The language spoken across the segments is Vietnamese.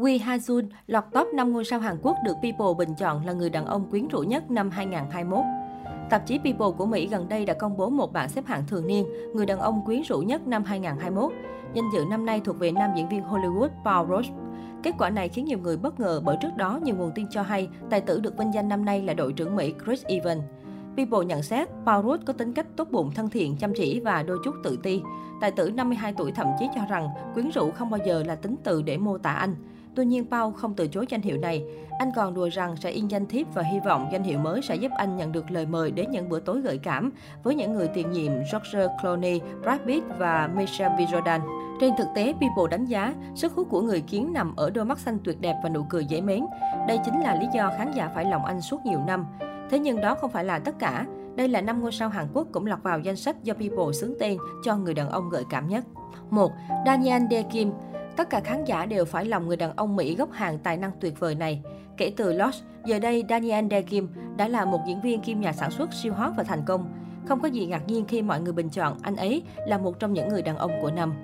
Wee Ha Jun lọt top 5 ngôi sao Hàn Quốc được People bình chọn là người đàn ông quyến rũ nhất năm 2021. Tạp chí People của Mỹ gần đây đã công bố một bảng xếp hạng thường niên người đàn ông quyến rũ nhất năm 2021. Danh dự năm nay thuộc về nam diễn viên Hollywood Paul Rudd. Kết quả này khiến nhiều người bất ngờ bởi trước đó nhiều nguồn tin cho hay tài tử được vinh danh năm nay là đội trưởng Mỹ Chris Evans. People nhận xét Paul Rudd có tính cách tốt bụng, thân thiện, chăm chỉ và đôi chút tự ti. Tài tử 52 tuổi thậm chí cho rằng quyến rũ không bao giờ là tính từ để mô tả anh. Tuy nhiên, Pau không từ chối danh hiệu này. Anh còn đùa rằng sẽ in danh thiếp và hy vọng danh hiệu mới sẽ giúp anh nhận được lời mời đến những bữa tối gợi cảm với những người tiền nhiệm George Clooney, Brad Pitt và Michelle B. Jordan. Trên thực tế, People đánh giá sức hút của người kiến nằm ở đôi mắt xanh tuyệt đẹp và nụ cười dễ mến. Đây chính là lý do khán giả phải lòng anh suốt nhiều năm. Thế nhưng đó không phải là tất cả. Đây là năm ngôi sao Hàn Quốc cũng lọt vào danh sách do People xướng tên cho người đàn ông gợi cảm nhất. 1. Daniel Dae Kim Tất cả khán giả đều phải lòng người đàn ông Mỹ gốc Hàn tài năng tuyệt vời này. Kể từ Lost, giờ đây Daniel De Kim đã là một diễn viên kim nhà sản xuất siêu hot và thành công. Không có gì ngạc nhiên khi mọi người bình chọn anh ấy là một trong những người đàn ông của năm.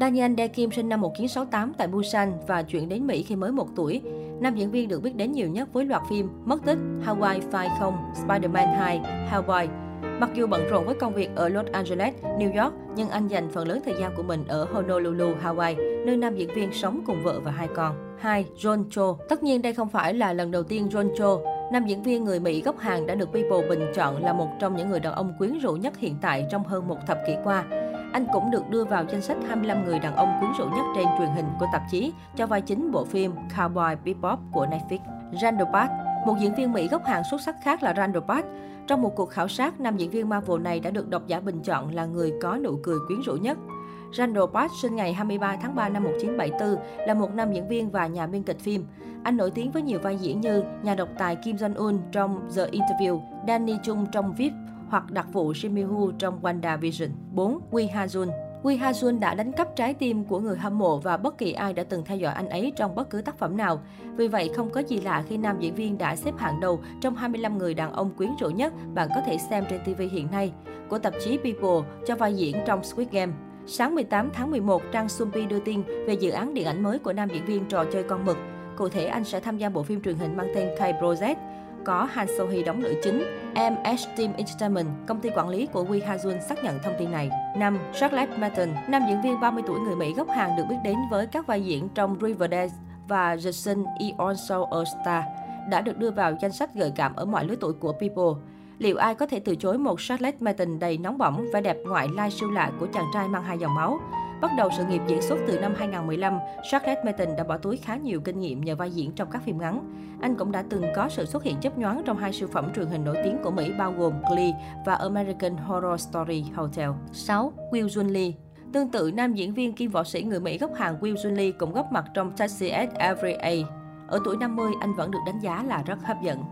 Daniel De Kim sinh năm 1968 tại Busan và chuyển đến Mỹ khi mới 1 tuổi. Nam diễn viên được biết đến nhiều nhất với loạt phim Mất tích, Hawaii Five-0, Spider-Man 2, Hellboy. Mặc dù bận rộn với công việc ở Los Angeles, New York, nhưng anh dành phần lớn thời gian của mình ở Honolulu, Hawaii, nơi nam diễn viên sống cùng vợ và hai con. 2. John Cho Tất nhiên đây không phải là lần đầu tiên John Cho, nam diễn viên người Mỹ gốc Hàn đã được People bình chọn là một trong những người đàn ông quyến rũ nhất hiện tại trong hơn một thập kỷ qua. Anh cũng được đưa vào danh sách 25 người đàn ông quyến rũ nhất trên truyền hình của tạp chí cho vai chính bộ phim Cowboy Bebop của Netflix. Randall Park một diễn viên Mỹ gốc Hàn xuất sắc khác là Randall Park. Trong một cuộc khảo sát, nam diễn viên Marvel này đã được độc giả bình chọn là người có nụ cười quyến rũ nhất. Randall Park sinh ngày 23 tháng 3 năm 1974, là một nam diễn viên và nhà biên kịch phim. Anh nổi tiếng với nhiều vai diễn như nhà độc tài Kim Jong-un trong The Interview, Danny Chung trong VIP hoặc đặc vụ Jimmy Woo trong WandaVision. 4. Wee Ha Jun Wi Ha Jun đã đánh cắp trái tim của người hâm mộ và bất kỳ ai đã từng theo dõi anh ấy trong bất cứ tác phẩm nào. Vì vậy, không có gì lạ khi nam diễn viên đã xếp hạng đầu trong 25 người đàn ông quyến rũ nhất bạn có thể xem trên TV hiện nay của tạp chí People cho vai diễn trong Squid Game. Sáng 18 tháng 11, trang Sumpi đưa tin về dự án điện ảnh mới của nam diễn viên trò chơi con mực. Cụ thể, anh sẽ tham gia bộ phim truyền hình mang tên Kai Project có Han So Hee đóng nữ chính. MS Team Entertainment, công ty quản lý của Wee Ha Jun xác nhận thông tin này. 5. Charlotte Merton, nam diễn viên 30 tuổi người Mỹ gốc Hàn được biết đến với các vai diễn trong Riverdale và The Sun Eon A Star, đã được đưa vào danh sách gợi cảm ở mọi lứa tuổi của People. Liệu ai có thể từ chối một Charlotte Merton đầy nóng bỏng, vẻ đẹp ngoại lai siêu lạ của chàng trai mang hai dòng máu? Bắt đầu sự nghiệp diễn xuất từ năm 2015, Scarlett Merton đã bỏ túi khá nhiều kinh nghiệm nhờ vai diễn trong các phim ngắn. Anh cũng đã từng có sự xuất hiện chấp nhoáng trong hai siêu phẩm truyền hình nổi tiếng của Mỹ bao gồm Glee và American Horror Story Hotel. 6. Will Jun Lee Tương tự, nam diễn viên kim võ sĩ người Mỹ gốc Hàn Will Jun Lee cũng góp mặt trong Taxi at Every A. Ở tuổi 50, anh vẫn được đánh giá là rất hấp dẫn.